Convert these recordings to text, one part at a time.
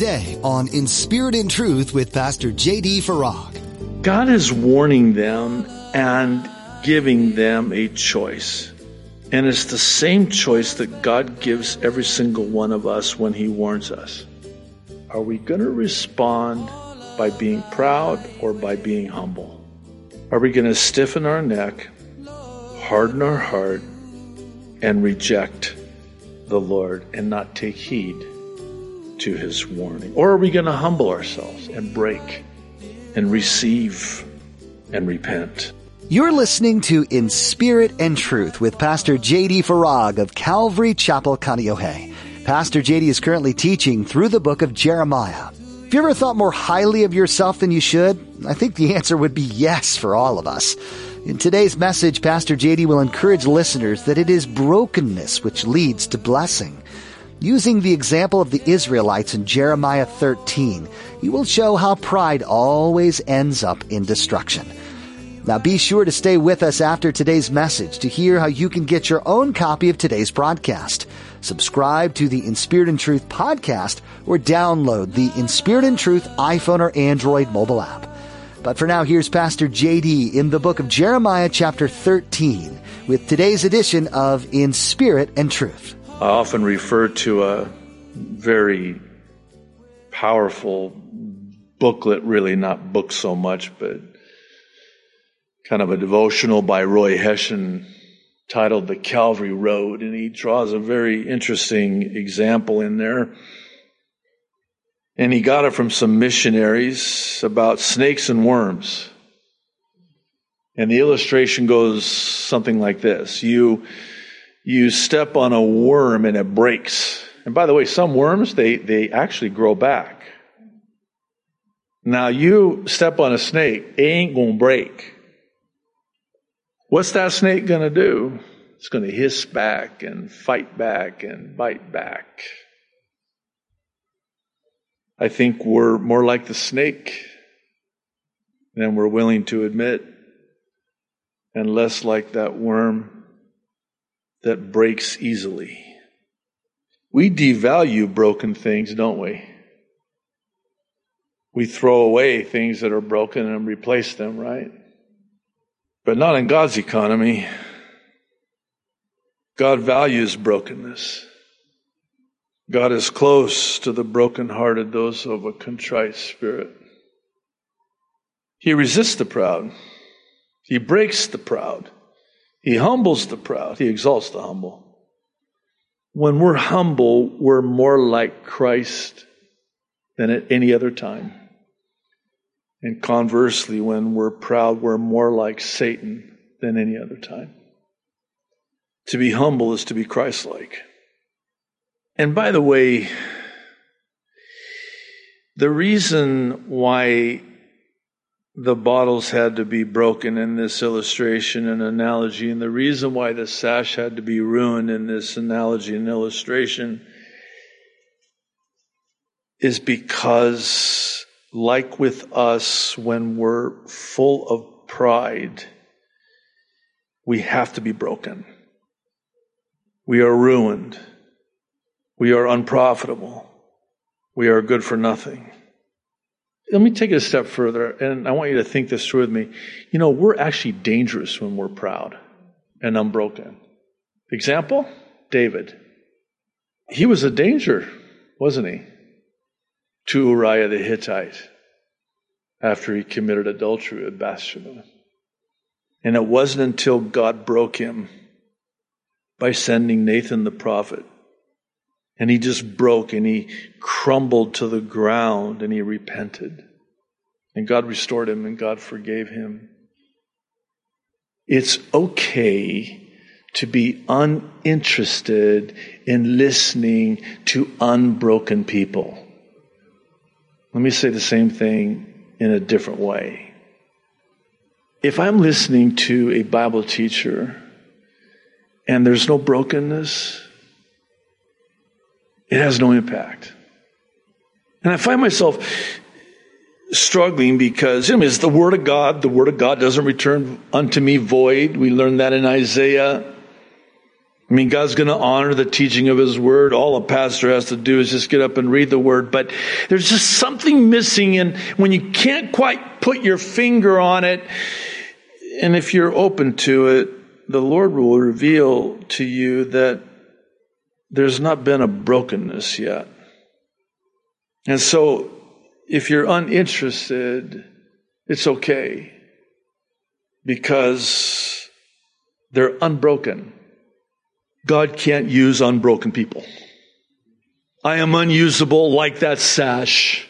today on In Spirit and Truth with Pastor J.D. Farag. God is warning them and giving them a choice. And it's the same choice that God gives every single one of us when He warns us. Are we going to respond by being proud or by being humble? Are we going to stiffen our neck, harden our heart, and reject the Lord and not take heed to his warning? Or are we going to humble ourselves and break and receive and repent? You're listening to In Spirit and Truth with Pastor J.D. Farag of Calvary Chapel, Kaneohe. Pastor J.D. is currently teaching through the book of Jeremiah. Have you ever thought more highly of yourself than you should? I think the answer would be yes for all of us. In today's message, Pastor JD will encourage listeners that it is brokenness which leads to blessing. Using the example of the Israelites in Jeremiah 13, he will show how pride always ends up in destruction. Now be sure to stay with us after today's message to hear how you can get your own copy of today's broadcast. Subscribe to the In Spirit and Truth podcast or download the In Spirit and Truth iPhone or Android mobile app. But for now, here's Pastor JD in the book of Jeremiah, chapter 13, with today's edition of In Spirit and Truth. I often refer to a very powerful booklet, really not book so much, but kind of a devotional by Roy Hession titled The Calvary Road. And he draws a very interesting example in there and he got it from some missionaries about snakes and worms. And the illustration goes something like this. You, you step on a worm and it breaks. And by the way, some worms, they, they actually grow back. Now you step on a snake, it ain't gonna break. What's that snake gonna do? It's gonna hiss back and fight back and bite back. I think we're more like the snake than we're willing to admit, and less like that worm that breaks easily. We devalue broken things, don't we? We throw away things that are broken and replace them, right? But not in God's economy. God values brokenness. God is close to the brokenhearted, those of a contrite spirit. He resists the proud. He breaks the proud. He humbles the proud. He exalts the humble. When we're humble, we're more like Christ than at any other time. And conversely, when we're proud, we're more like Satan than any other time. To be humble is to be Christ like. And by the way, the reason why the bottles had to be broken in this illustration and analogy, and the reason why the sash had to be ruined in this analogy and illustration is because, like with us, when we're full of pride, we have to be broken. We are ruined. We are unprofitable. We are good for nothing. Let me take it a step further, and I want you to think this through with me. You know, we're actually dangerous when we're proud and unbroken. Example David. He was a danger, wasn't he? To Uriah the Hittite after he committed adultery with Bathsheba. And it wasn't until God broke him by sending Nathan the prophet and he just broke and he crumbled to the ground and he repented. And God restored him and God forgave him. It's okay to be uninterested in listening to unbroken people. Let me say the same thing in a different way. If I'm listening to a Bible teacher and there's no brokenness, it has no impact. And I find myself struggling because it's the Word of God. The Word of God doesn't return unto me void. We learned that in Isaiah. I mean, God's going to honor the teaching of His Word. All a pastor has to do is just get up and read the Word. But there's just something missing, and when you can't quite put your finger on it, and if you're open to it, the Lord will reveal to you that there's not been a brokenness yet. And so, if you're uninterested, it's okay because they're unbroken. God can't use unbroken people. I am unusable like that sash.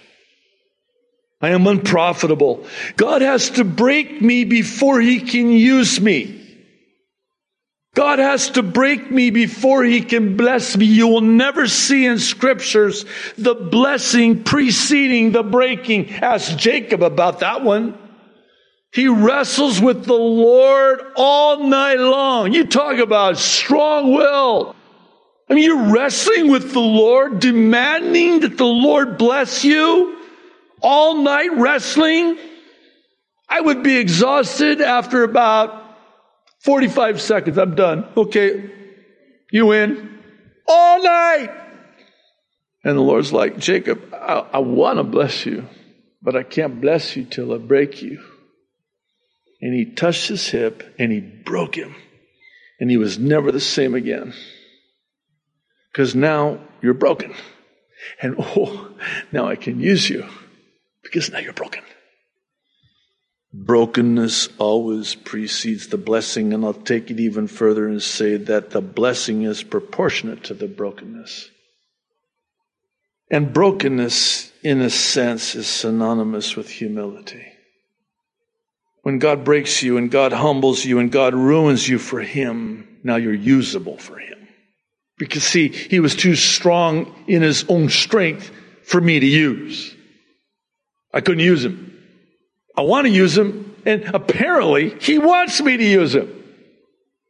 I am unprofitable. God has to break me before he can use me. God has to break me before he can bless me. You will never see in scriptures the blessing preceding the breaking. Ask Jacob about that one. He wrestles with the Lord all night long. You talk about strong will. I mean, you're wrestling with the Lord, demanding that the Lord bless you all night wrestling. I would be exhausted after about 45 seconds. I'm done. Okay. You in? All night. And the Lord's like, Jacob, I, I want to bless you, but I can't bless you till I break you and he touched his hip and he broke him. And he was never the same again. Because now you're broken. And oh, now I can use you because now you're broken. Brokenness always precedes the blessing, and I'll take it even further and say that the blessing is proportionate to the brokenness. And brokenness, in a sense, is synonymous with humility when God breaks you and God humbles you and God ruins you for Him, now you're usable for Him. Because see, He was too strong in His own strength for me to use. I couldn't use Him. I want to use Him, and apparently He wants me to use Him.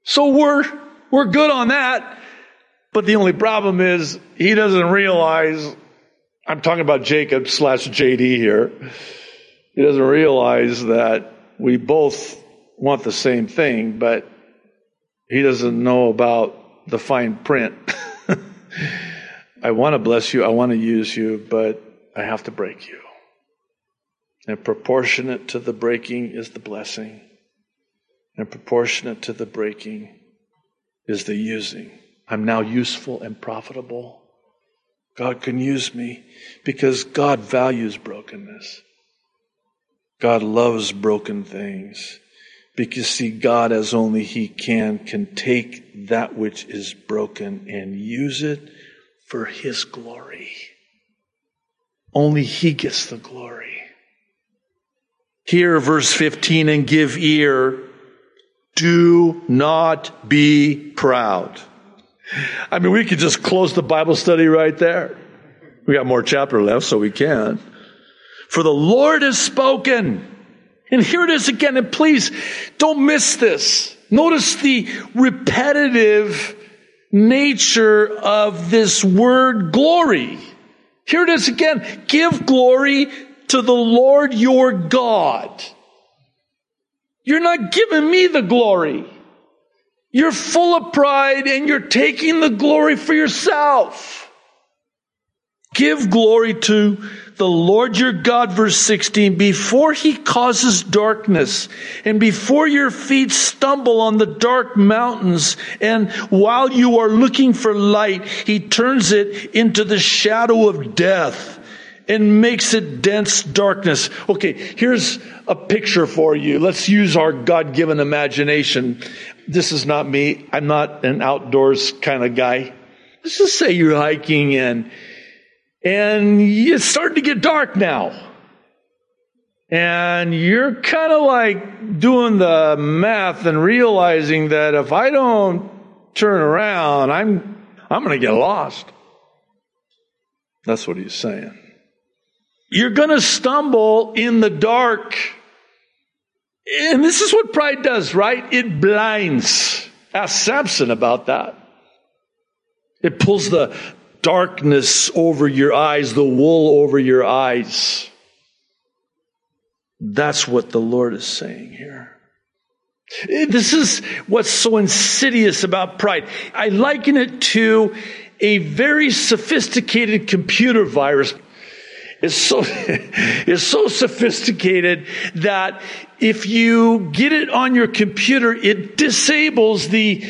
So we're, we're good on that. But the only problem is He doesn't realize, I'm talking about Jacob slash JD here. He doesn't realize that we both want the same thing, but he doesn't know about the fine print. I want to bless you, I want to use you, but I have to break you. And proportionate to the breaking is the blessing, and proportionate to the breaking is the using. I'm now useful and profitable. God can use me because God values brokenness. God loves broken things because see, God as only He can, can take that which is broken and use it for His glory. Only He gets the glory. Here, verse 15, and give ear. Do not be proud. I mean, we could just close the Bible study right there. We got more chapter left, so we can. For the Lord has spoken. And here it is again. And please don't miss this. Notice the repetitive nature of this word glory. Here it is again. Give glory to the Lord your God. You're not giving me the glory. You're full of pride and you're taking the glory for yourself. Give glory to the Lord your God, verse 16, before he causes darkness and before your feet stumble on the dark mountains and while you are looking for light, he turns it into the shadow of death and makes it dense darkness. Okay, here's a picture for you. Let's use our God given imagination. This is not me. I'm not an outdoors kind of guy. Let's just say you're hiking and and it's starting to get dark now. And you're kind of like doing the math and realizing that if I don't turn around, I'm, I'm going to get lost. That's what he's saying. You're going to stumble in the dark. And this is what pride does, right? It blinds. Ask Samson about that. It pulls the, darkness over your eyes, the wool over your eyes. That's what the Lord is saying here. This is what's so insidious about pride. I liken it to a very sophisticated computer virus. It's so, it's so sophisticated that if you get it on your computer, it disables the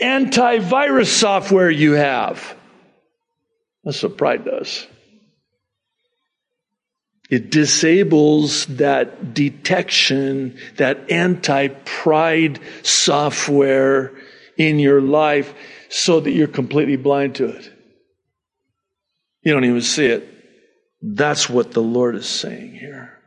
antivirus software you have. That's what pride does. It disables that detection, that anti pride software in your life so that you're completely blind to it. You don't even see it. That's what the Lord is saying here.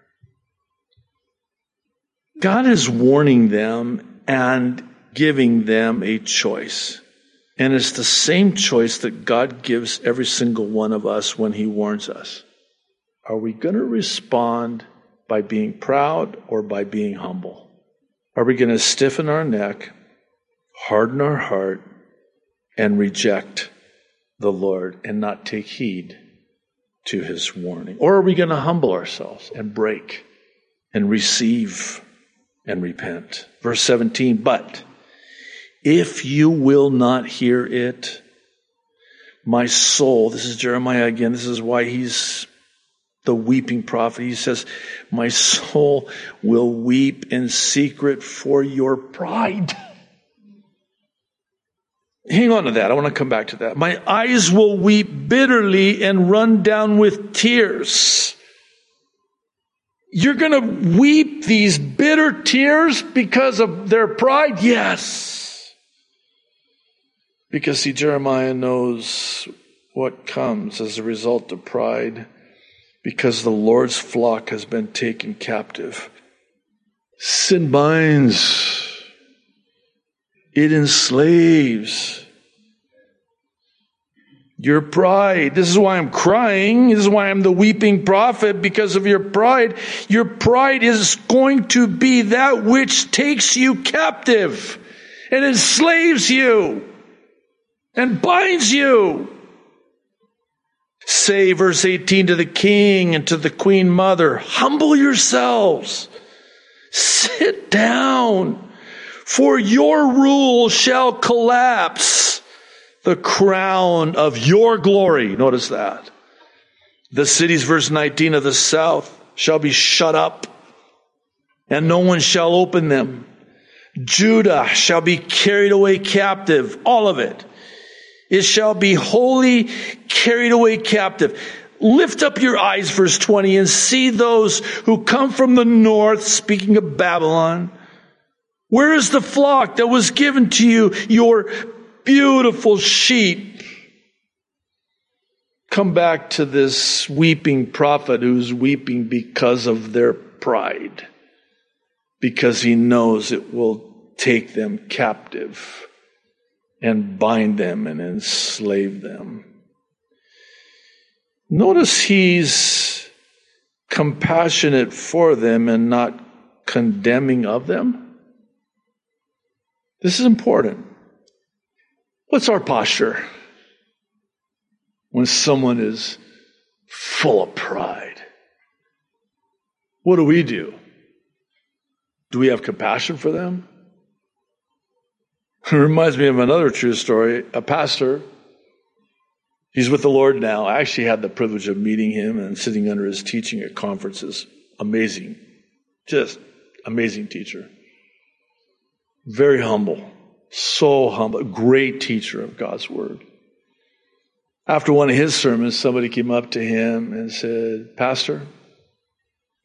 God is warning them and giving them a choice. And it's the same choice that God gives every single one of us when He warns us. Are we going to respond by being proud or by being humble? Are we going to stiffen our neck, harden our heart, and reject the Lord and not take heed to his warning? Or are we going to humble ourselves and break and receive and repent? Verse 17, but if you will not hear it, my soul, this is Jeremiah again, this is why he's the weeping prophet. He says, My soul will weep in secret for your pride. Hang on to that. I want to come back to that. My eyes will weep bitterly and run down with tears. You're going to weep these bitter tears because of their pride? Yes. Because see, Jeremiah knows what comes as a result of pride because the Lord's flock has been taken captive. Sin binds, it enslaves. Your pride. This is why I'm crying. This is why I'm the weeping prophet because of your pride. Your pride is going to be that which takes you captive and enslaves you and binds you. Say, verse 18, to the king and to the queen mother, humble yourselves, sit down, for your rule shall collapse the crown of your glory. Notice that. The cities, verse 19 of the south, shall be shut up, and no one shall open them. Judah shall be carried away captive, all of it it shall be wholly carried away captive. Lift up your eyes, verse 20, and see those who come from the north, speaking of Babylon. Where is the flock that was given to you, your beautiful sheep? Come back to this weeping prophet who's weeping because of their pride, because he knows it will take them captive and bind them and enslave them. Notice he's compassionate for them and not condemning of them. This is important. What's our posture when someone is full of pride? What do we do? Do we have compassion for them? It reminds me of another true story. A pastor, he's with the Lord now. I actually had the privilege of meeting him and sitting under his teaching at conferences. Amazing. Just amazing teacher. Very humble. So humble. Great teacher of God's word. After one of his sermons, somebody came up to him and said, Pastor,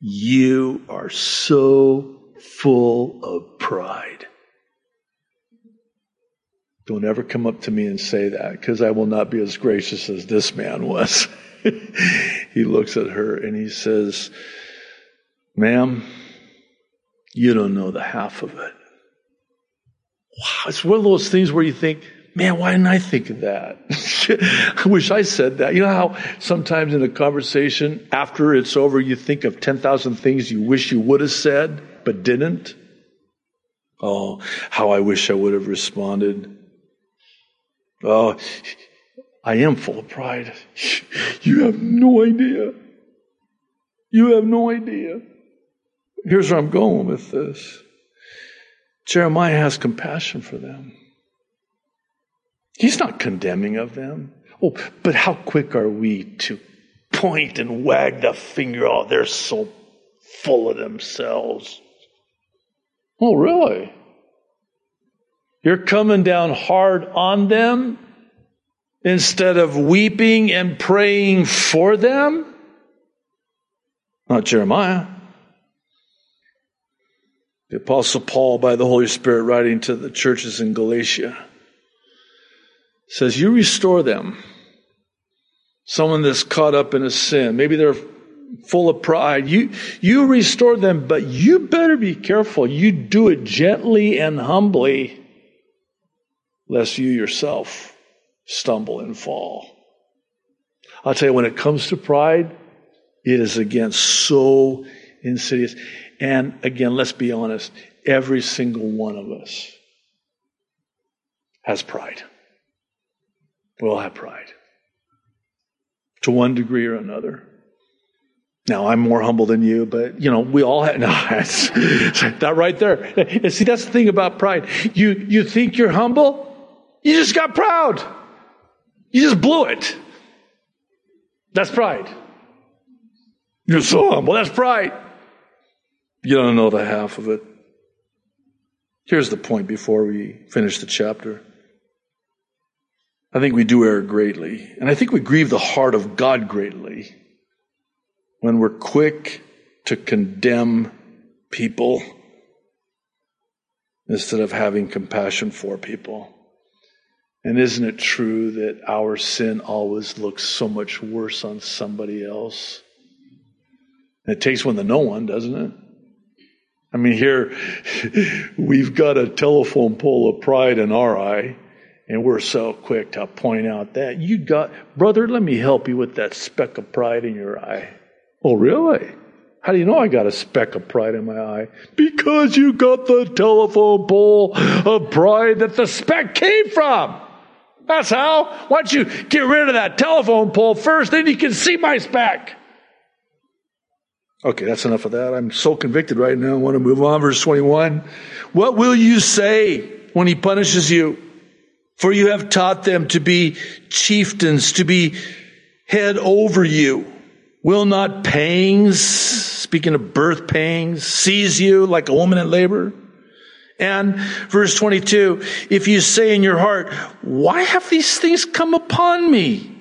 you are so full of pride. Don't ever come up to me and say that because I will not be as gracious as this man was. he looks at her and he says, Ma'am, you don't know the half of it. Wow, it's one of those things where you think, man, why didn't I think of that? I wish I said that. You know how sometimes in a conversation, after it's over, you think of 10,000 things you wish you would have said, but didn't? Oh, how I wish I would have responded. Oh, I am full of pride. You have no idea. You have no idea. Here's where I'm going with this. Jeremiah has compassion for them. He's not condemning of them. Oh, but how quick are we to point and wag the finger? Oh, they're so full of themselves. Oh, really? You're coming down hard on them instead of weeping and praying for them? Not Jeremiah. The Apostle Paul, by the Holy Spirit, writing to the churches in Galatia, says, You restore them. Someone that's caught up in a sin. Maybe they're full of pride. You, you restore them, but you better be careful. You do it gently and humbly, lest you yourself stumble and fall. I'll tell you, when it comes to pride, it is again so insidious. And again, let's be honest, every single one of us has pride. We all have pride to one degree or another. Now, I'm more humble than you, but you know, we all have, no, that's, that right there. See, that's the thing about pride. You, you think you're humble? You just got proud. You just blew it. That's pride. You're so humble. That's pride. You don't know the half of it. Here's the point before we finish the chapter. I think we do err greatly, and I think we grieve the heart of God greatly when we're quick to condemn people instead of having compassion for people. And isn't it true that our sin always looks so much worse on somebody else? it takes one to know one, doesn't it? I mean, here we've got a telephone pole of pride in our eye, and we're so quick to point out that you got, brother, let me help you with that speck of pride in your eye. Oh, really? How do you know I got a speck of pride in my eye? Because you got the telephone pole of pride that the speck came from. That's how. Why don't you get rid of that telephone pole first, then you can see my speck. Okay, that's enough of that. I'm so convicted right now. I want to move on. Verse 21. What will you say when he punishes you? For you have taught them to be chieftains, to be head over you. Will not pangs, speaking of birth pangs, seize you like a woman in labor? And verse 22, if you say in your heart, why have these things come upon me?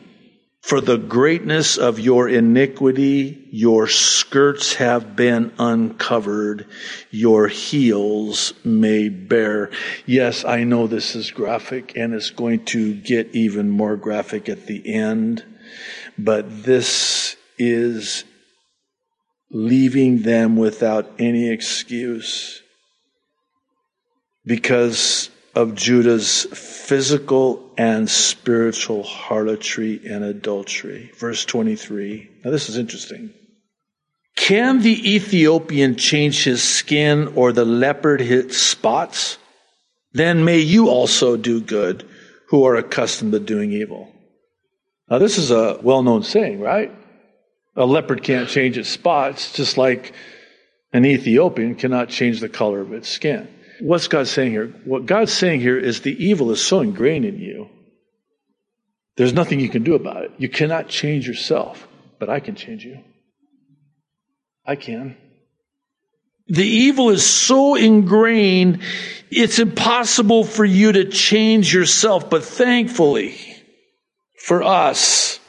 For the greatness of your iniquity, your skirts have been uncovered, your heels may bear. Yes, I know this is graphic and it's going to get even more graphic at the end, but this is leaving them without any excuse because of Judah's physical and spiritual harlotry and adultery. Verse 23. Now, this is interesting. Can the Ethiopian change his skin or the leopard his spots? Then may you also do good who are accustomed to doing evil. Now, this is a well known saying, right? A leopard can't change its spots, just like an Ethiopian cannot change the color of its skin. What's God saying here? What God's saying here is the evil is so ingrained in you, there's nothing you can do about it. You cannot change yourself, but I can change you. I can. The evil is so ingrained, it's impossible for you to change yourself. But thankfully, for us,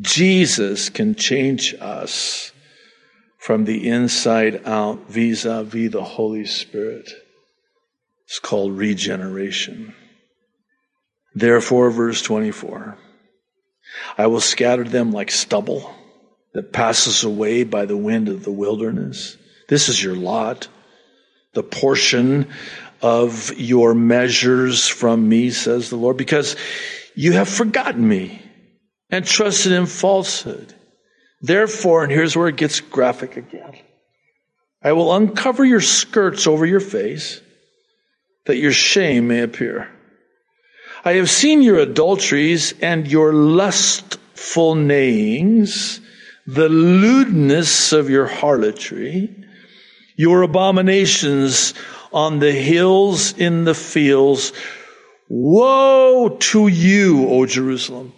Jesus can change us from the inside out vis a vis the Holy Spirit. It's called regeneration. Therefore, verse 24, I will scatter them like stubble that passes away by the wind of the wilderness. This is your lot, the portion of your measures from me, says the Lord, because you have forgotten me and trusted in falsehood. Therefore, and here's where it gets graphic again. I will uncover your skirts over your face that your shame may appear. I have seen your adulteries and your lustful neighings, the lewdness of your harlotry, your abominations on the hills in the fields. Woe to you, O Jerusalem!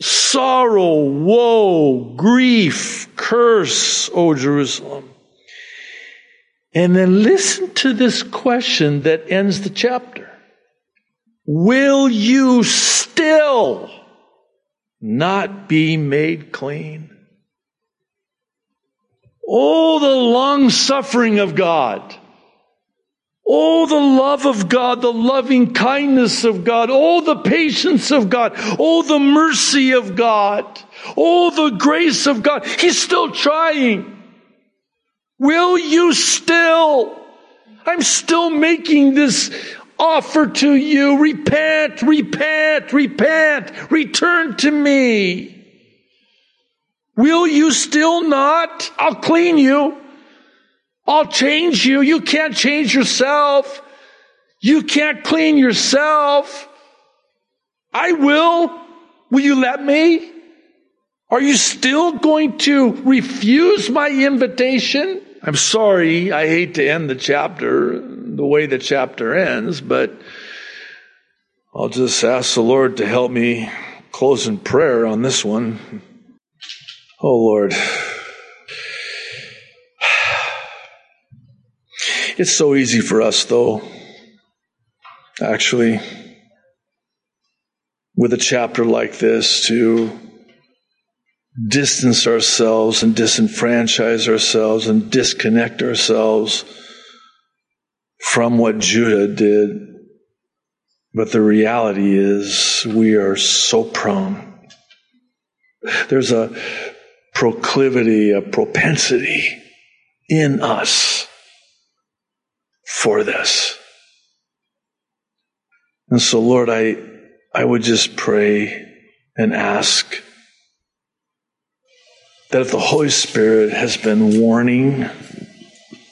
Sorrow, woe, grief, curse, O Jerusalem. And then listen to this question that ends the chapter. Will you still not be made clean? Oh, the long suffering of God. Oh, the love of God, the loving kindness of God. Oh, the patience of God. Oh, the mercy of God. Oh, the grace of God. He's still trying. Will you still? I'm still making this offer to you. Repent, repent, repent. Return to me. Will you still not? I'll clean you. I'll change you. You can't change yourself. You can't clean yourself. I will. Will you let me? Are you still going to refuse my invitation? I'm sorry, I hate to end the chapter the way the chapter ends, but I'll just ask the Lord to help me close in prayer on this one. Oh Lord. It's so easy for us, though, actually, with a chapter like this, to distance ourselves and disenfranchise ourselves and disconnect ourselves from what Judah did. But the reality is we are so prone. There's a proclivity, a propensity in us for this. And so, Lord, I, I would just pray and ask that if the Holy Spirit has been warning,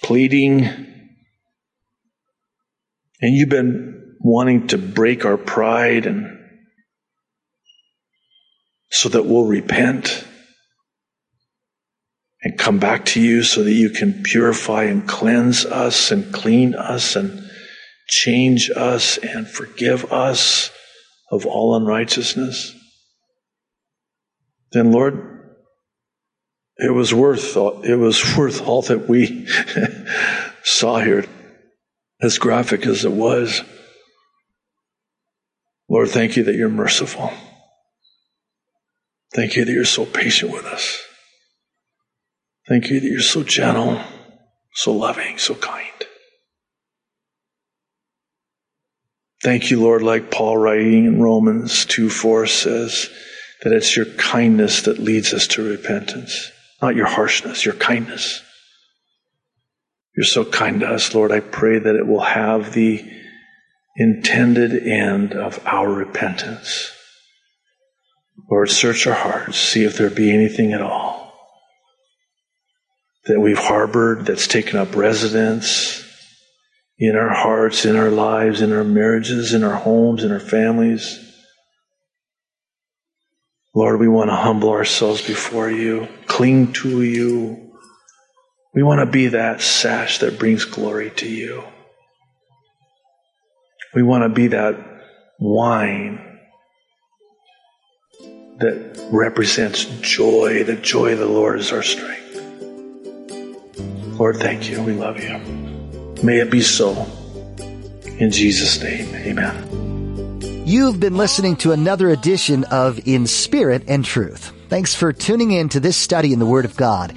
pleading, and you've been wanting to break our pride and so that we'll repent and come back to you so that you can purify and cleanse us and clean us and change us and forgive us of all unrighteousness, then Lord, it was worth it was worth all that we saw here, as graphic as it was. Lord, thank you that you're merciful. Thank you that you're so patient with us. Thank you that you're so gentle, so loving, so kind. Thank you, Lord, like Paul writing in Romans 2 4 says, that it's your kindness that leads us to repentance. Not your harshness, your kindness. You're so kind to us, Lord. I pray that it will have the intended end of our repentance. Lord, search our hearts, see if there be anything at all that we've harbored that's taken up residence in our hearts, in our lives, in our marriages, in our homes, in our families. Lord, we want to humble ourselves before you, cling to you. We want to be that sash that brings glory to you. We want to be that wine that represents joy. The joy of the Lord is our strength. Lord, thank you. We love you. May it be so. In Jesus' name, amen. You've been listening to another edition of In Spirit and Truth. Thanks for tuning in to this study in the Word of God.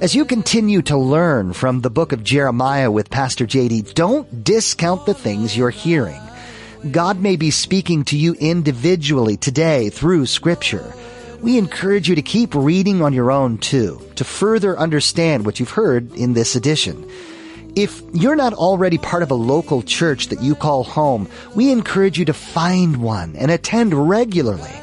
As you continue to learn from the book of Jeremiah with Pastor JD, don't discount the things you're hearing. God may be speaking to you individually today through Scripture. We encourage you to keep reading on your own too, to further understand what you've heard in this edition. If you're not already part of a local church that you call home, we encourage you to find one and attend regularly.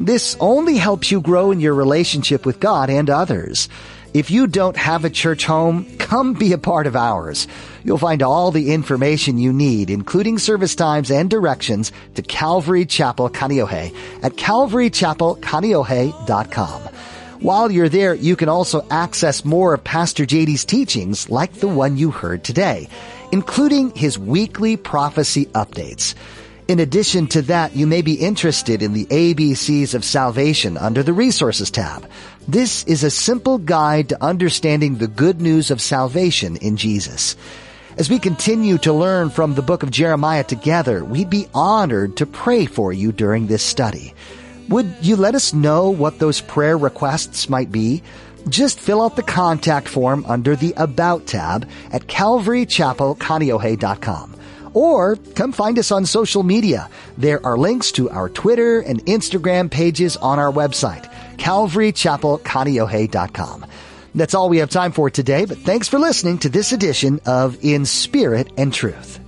This only helps you grow in your relationship with God and others. If you don't have a church home, come be a part of ours. You'll find all the information you need, including service times and directions to Calvary Chapel Kaneohe at calvarychapelkaneohe.com. While you're there, you can also access more of Pastor JD's teachings like the one you heard today. including his weekly prophecy updates. In addition to that, you may be interested in the ABCs of salvation under the resources tab. This is a simple guide to understanding the good news of salvation in Jesus. As we continue to learn from the book of Jeremiah together, we'd be honored to pray for you during this study. Would you let us know what those prayer requests might be? Just fill out the contact form under the About tab at calvarychapelkaneohe.com. Or come find us on social media. There are links to our Twitter and Instagram pages on our website, calvarychapelkaneohe.com. That's all we have time for today, but thanks for listening to this edition of In Spirit and Truth.